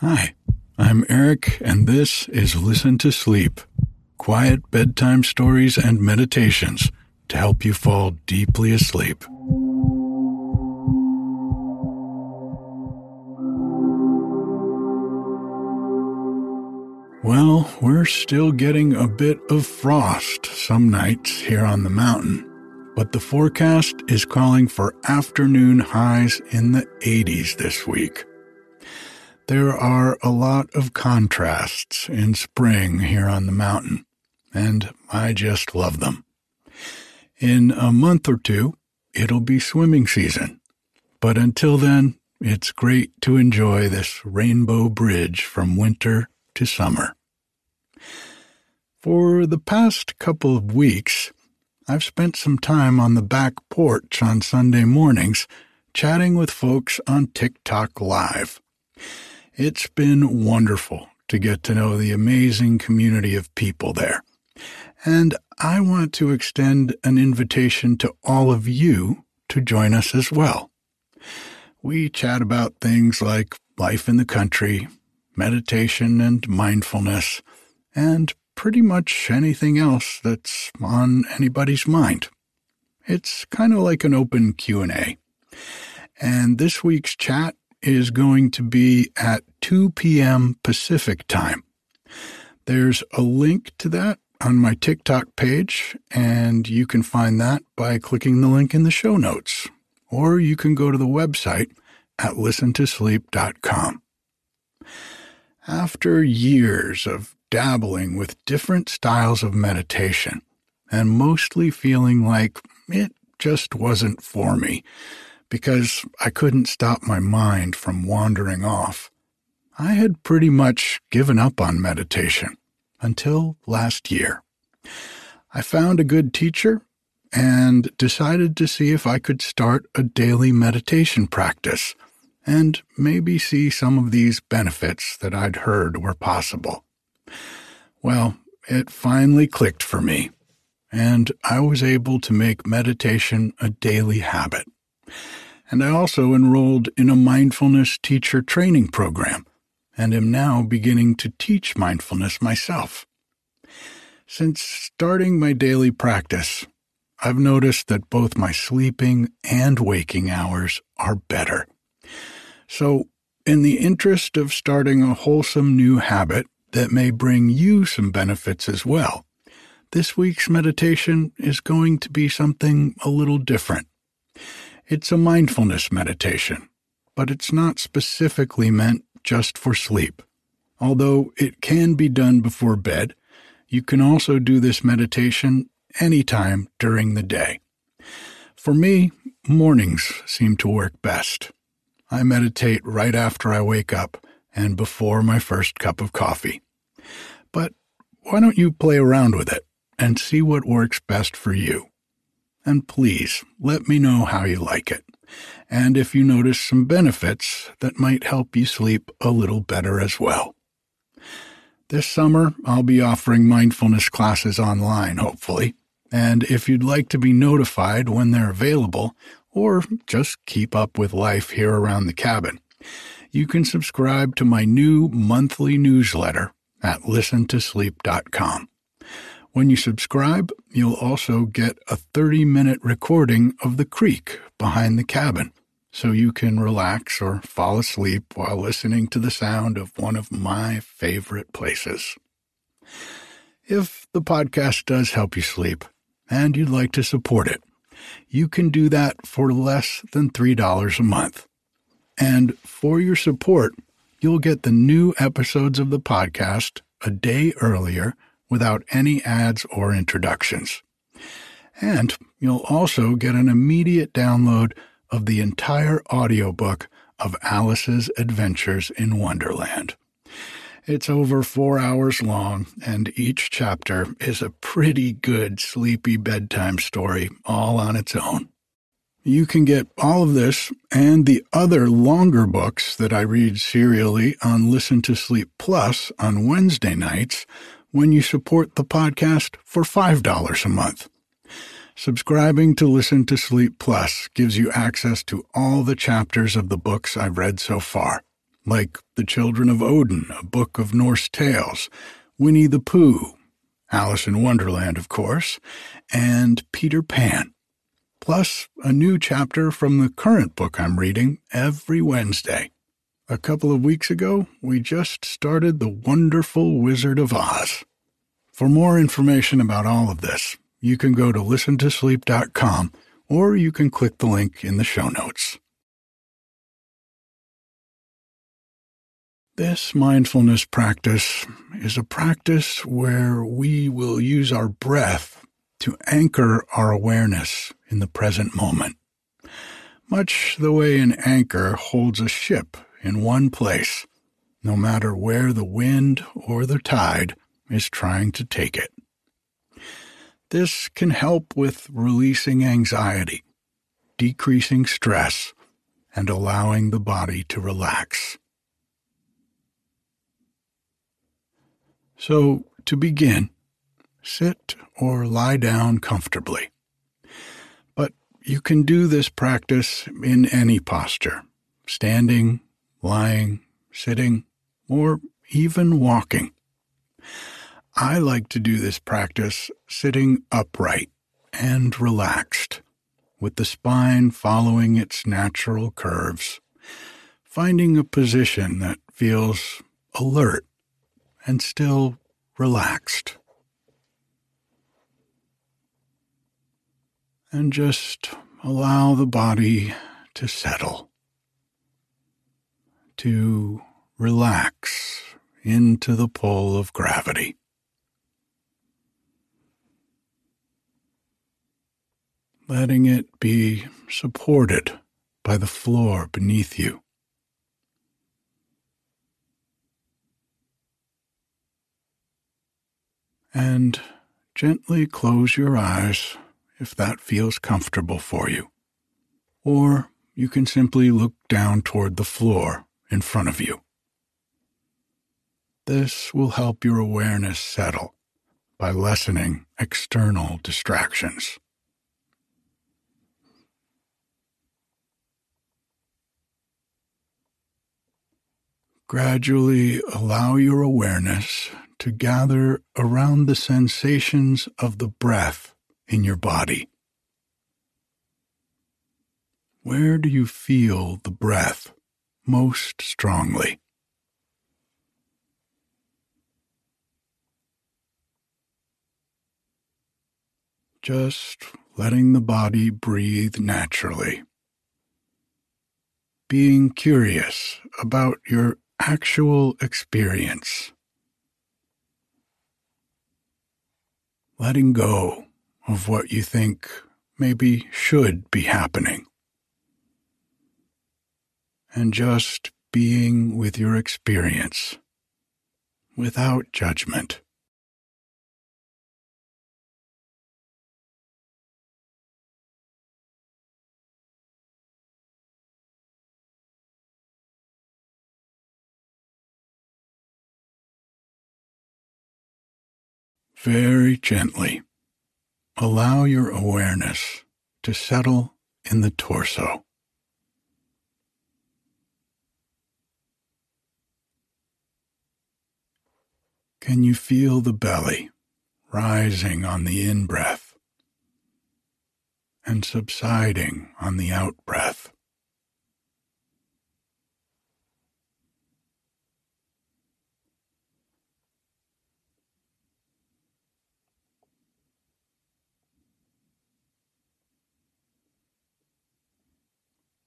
Hi, I'm Eric, and this is Listen to Sleep quiet bedtime stories and meditations to help you fall deeply asleep. Well, we're still getting a bit of frost some nights here on the mountain, but the forecast is calling for afternoon highs in the 80s this week. There are a lot of contrasts in spring here on the mountain, and I just love them. In a month or two, it'll be swimming season, but until then, it's great to enjoy this rainbow bridge from winter to summer. For the past couple of weeks, I've spent some time on the back porch on Sunday mornings chatting with folks on TikTok Live. It's been wonderful to get to know the amazing community of people there. And I want to extend an invitation to all of you to join us as well. We chat about things like life in the country, meditation and mindfulness, and pretty much anything else that's on anybody's mind. It's kind of like an open Q&A. And this week's chat is going to be at 2 p.m. Pacific time. There's a link to that on my TikTok page, and you can find that by clicking the link in the show notes. Or you can go to the website at listentosleep.com. After years of dabbling with different styles of meditation and mostly feeling like it just wasn't for me because I couldn't stop my mind from wandering off. I had pretty much given up on meditation until last year. I found a good teacher and decided to see if I could start a daily meditation practice and maybe see some of these benefits that I'd heard were possible. Well, it finally clicked for me, and I was able to make meditation a daily habit. And I also enrolled in a mindfulness teacher training program and am now beginning to teach mindfulness myself. Since starting my daily practice, I've noticed that both my sleeping and waking hours are better. So, in the interest of starting a wholesome new habit that may bring you some benefits as well. This week's meditation is going to be something a little different. It's a mindfulness meditation, but it's not specifically meant just for sleep. Although it can be done before bed, you can also do this meditation anytime during the day. For me, mornings seem to work best. I meditate right after I wake up and before my first cup of coffee. But why don't you play around with it and see what works best for you? And please let me know how you like it, and if you notice some benefits that might help you sleep a little better as well. This summer, I'll be offering mindfulness classes online, hopefully. And if you'd like to be notified when they're available, or just keep up with life here around the cabin, you can subscribe to my new monthly newsletter at listentosleep.com. When you subscribe, you'll also get a 30 minute recording of the creek behind the cabin so you can relax or fall asleep while listening to the sound of one of my favorite places. If the podcast does help you sleep and you'd like to support it, you can do that for less than $3 a month. And for your support, you'll get the new episodes of the podcast a day earlier without any ads or introductions. And you'll also get an immediate download of the entire audiobook of Alice's Adventures in Wonderland. It's over four hours long, and each chapter is a pretty good sleepy bedtime story all on its own. You can get all of this and the other longer books that I read serially on Listen to Sleep Plus on Wednesday nights when you support the podcast for $5 a month. Subscribing to Listen to Sleep Plus gives you access to all the chapters of the books I've read so far like The Children of Odin, a book of Norse tales, Winnie the Pooh, Alice in Wonderland, of course, and Peter Pan. Plus, a new chapter from the current book I'm reading every Wednesday. A couple of weeks ago, we just started The Wonderful Wizard of Oz. For more information about all of this, you can go to listentosleep.com or you can click the link in the show notes. This mindfulness practice is a practice where we will use our breath to anchor our awareness in the present moment, much the way an anchor holds a ship in one place, no matter where the wind or the tide is trying to take it. This can help with releasing anxiety, decreasing stress, and allowing the body to relax. So, to begin, sit or lie down comfortably. But you can do this practice in any posture standing, lying, sitting, or even walking. I like to do this practice sitting upright and relaxed, with the spine following its natural curves, finding a position that feels alert and still relaxed. And just allow the body to settle, to relax into the pull of gravity. Letting it be supported by the floor beneath you. and gently close your eyes if that feels comfortable for you. Or you can simply look down toward the floor in front of you. This will help your awareness settle by lessening external distractions. Gradually allow your awareness to gather around the sensations of the breath in your body. Where do you feel the breath most strongly? Just letting the body breathe naturally. Being curious about your actual experience. letting go of what you think maybe should be happening, and just being with your experience without judgment. very gently, allow your awareness to settle in the torso. Can you feel the belly rising on the in breath and subsiding on the out breath?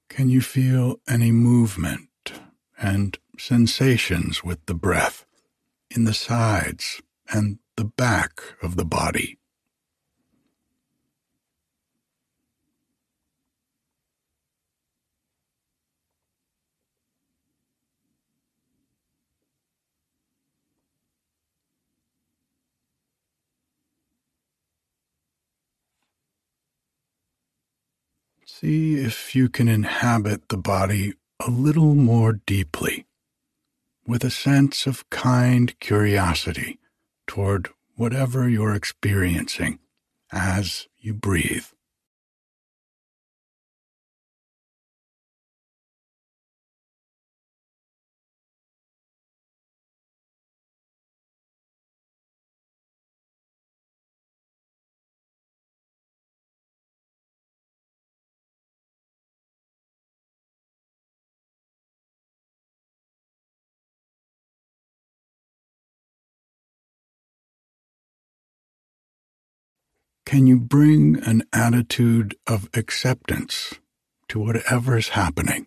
Can you feel any movement and sensations with the breath in the sides and the back of the body? See if you can inhabit the body a little more deeply, with a sense of kind curiosity toward whatever you're experiencing as you breathe. Can you bring an attitude of acceptance to whatever is happening?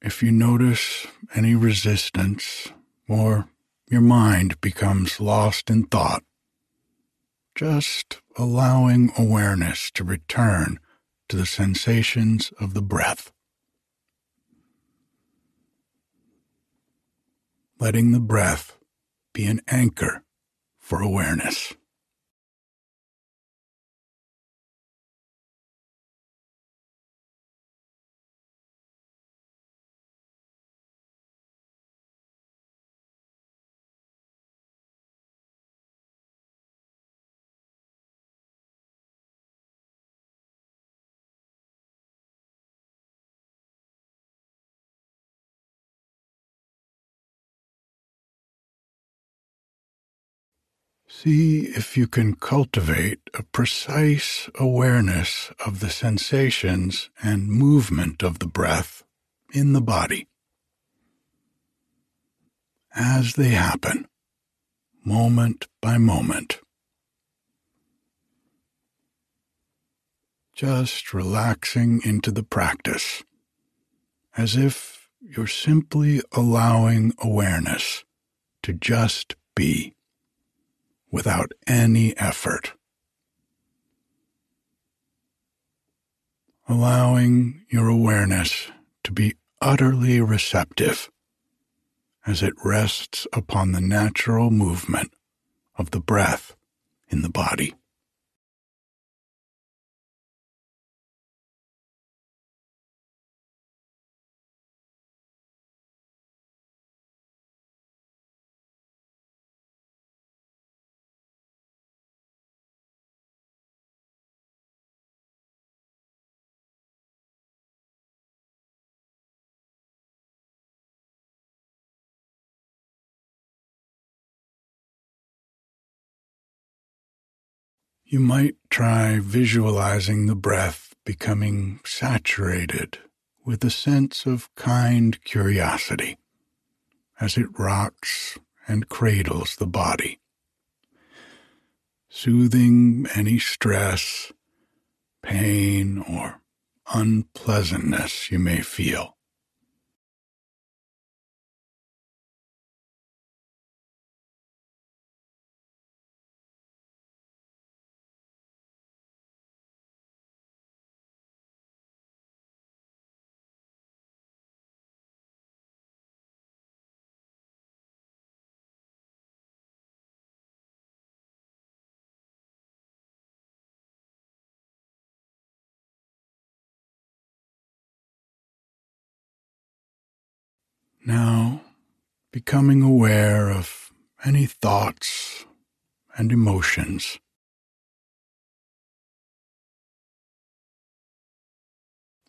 If you notice any resistance or your mind becomes lost in thought, just allowing awareness to return to the sensations of the breath. Letting the breath be an anchor for awareness. See if you can cultivate a precise awareness of the sensations and movement of the breath in the body as they happen, moment by moment. Just relaxing into the practice as if you're simply allowing awareness to just be without any effort. Allowing your awareness to be utterly receptive as it rests upon the natural movement of the breath in the body. You might try visualizing the breath becoming saturated with a sense of kind curiosity as it rocks and cradles the body, soothing any stress, pain, or unpleasantness you may feel. Now, becoming aware of any thoughts and emotions.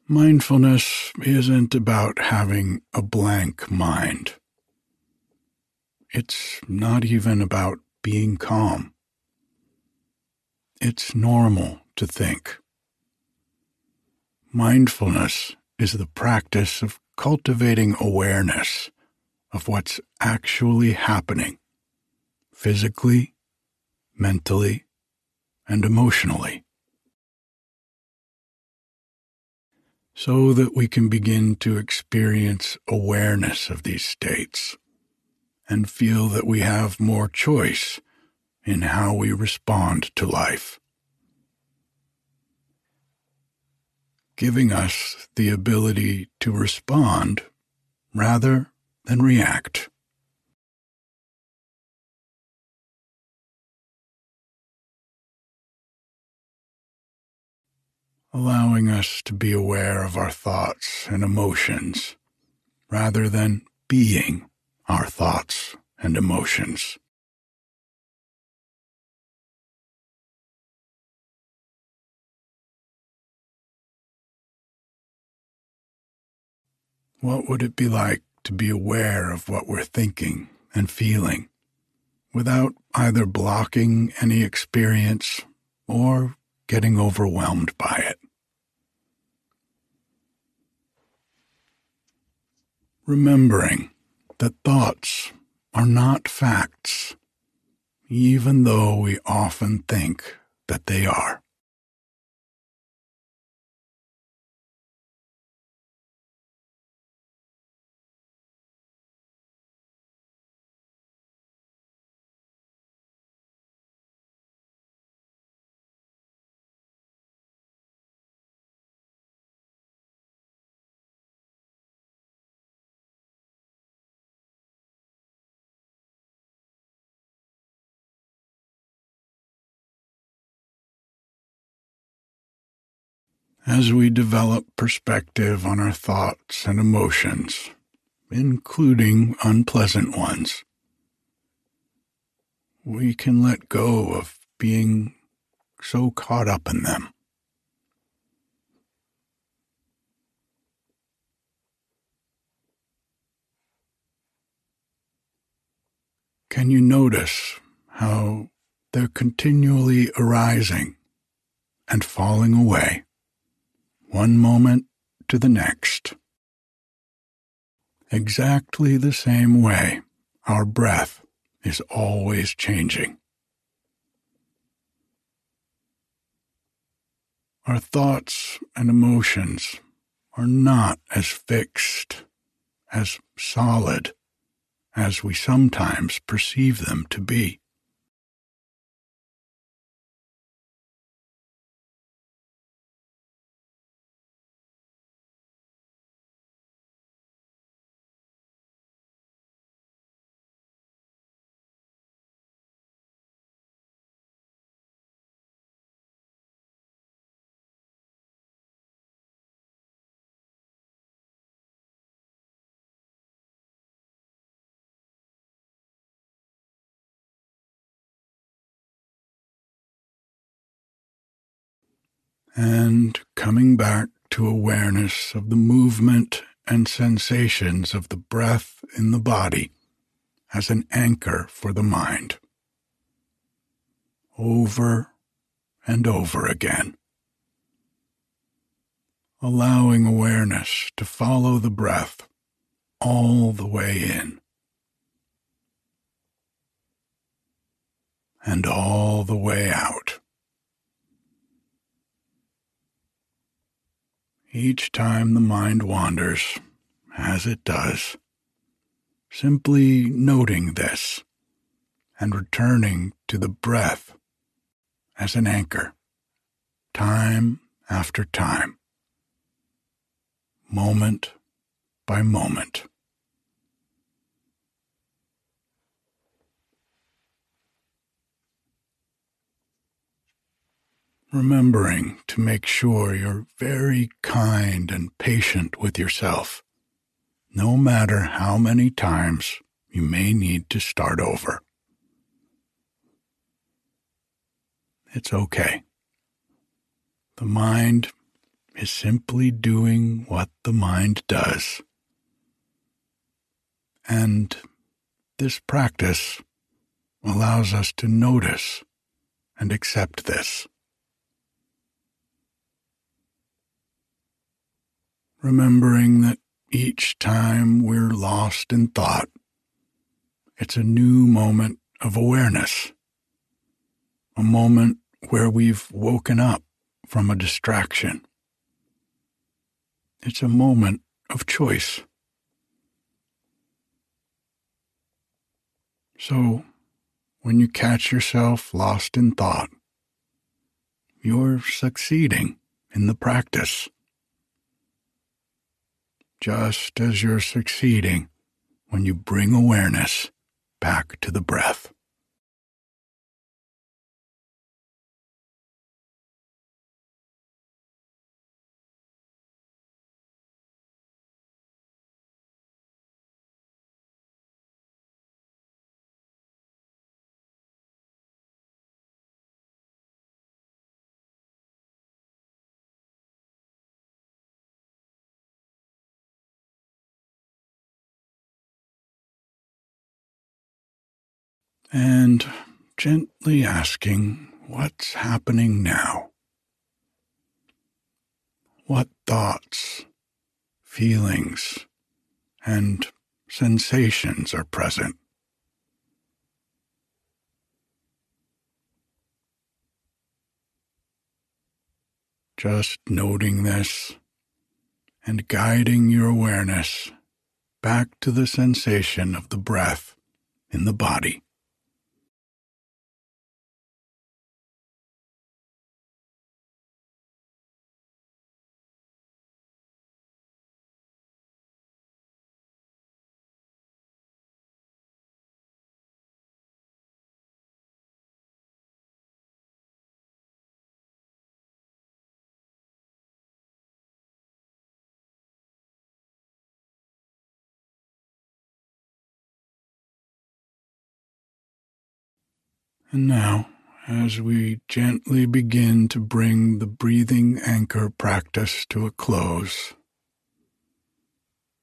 Mindfulness isn't about having a blank mind. It's not even about being calm. It's normal to think. Mindfulness is the practice of cultivating awareness of what's actually happening physically, mentally, and emotionally. So that we can begin to experience awareness of these states and feel that we have more choice in how we respond to life. Giving us the ability to respond rather than react. Allowing us to be aware of our thoughts and emotions rather than being our thoughts and emotions. What would it be like to be aware of what we're thinking and feeling without either blocking any experience or getting overwhelmed by it? Remembering that thoughts are not facts, even though we often think that they are. As we develop perspective on our thoughts and emotions, including unpleasant ones. We can let go of being so caught up in them. Can you notice how they're continually arising and falling away? One moment to the next. Exactly the same way our breath is always changing. Our thoughts and emotions are not as fixed, as solid as we sometimes perceive them to be. And coming back to awareness of the movement and sensations of the breath in the body as an anchor for the mind. Over and over again. Allowing awareness to follow the breath all the way in and all the way out. Each time the mind wanders, as it does, simply noting this and returning to the breath as an anchor, time after time, moment by moment. Remembering to make sure you're very kind and patient with yourself, no matter how many times you may need to start over. It's okay. The mind is simply doing what the mind does. And this practice allows us to notice and accept this. Remembering that each time we're lost in thought, it's a new moment of awareness, a moment where we've woken up from a distraction. It's a moment of choice. So, when you catch yourself lost in thought, you're succeeding in the practice just as you're succeeding when you bring awareness back to the breath. And gently asking what's happening now. What thoughts, feelings, and sensations are present. Just noting this and guiding your awareness back to the sensation of the breath in the body. And now, as we gently begin to bring the breathing anchor practice to a close,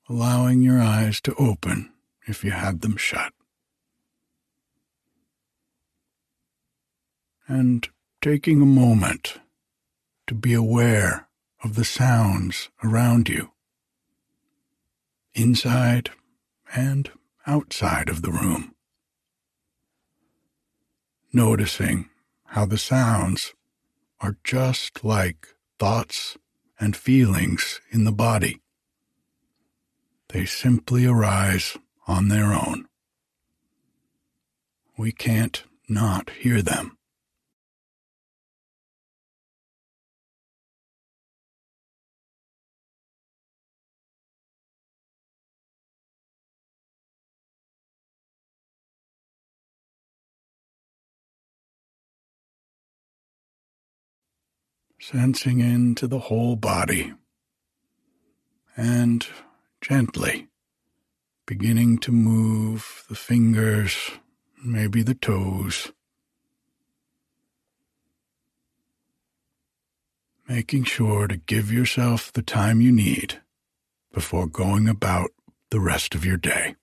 allowing your eyes to open if you had them shut. And taking a moment to be aware of the sounds around you, inside and outside of the room noticing how the sounds are just like thoughts and feelings in the body. They simply arise on their own. We can't not hear them. Sensing into the whole body and gently beginning to move the fingers, maybe the toes, making sure to give yourself the time you need before going about the rest of your day.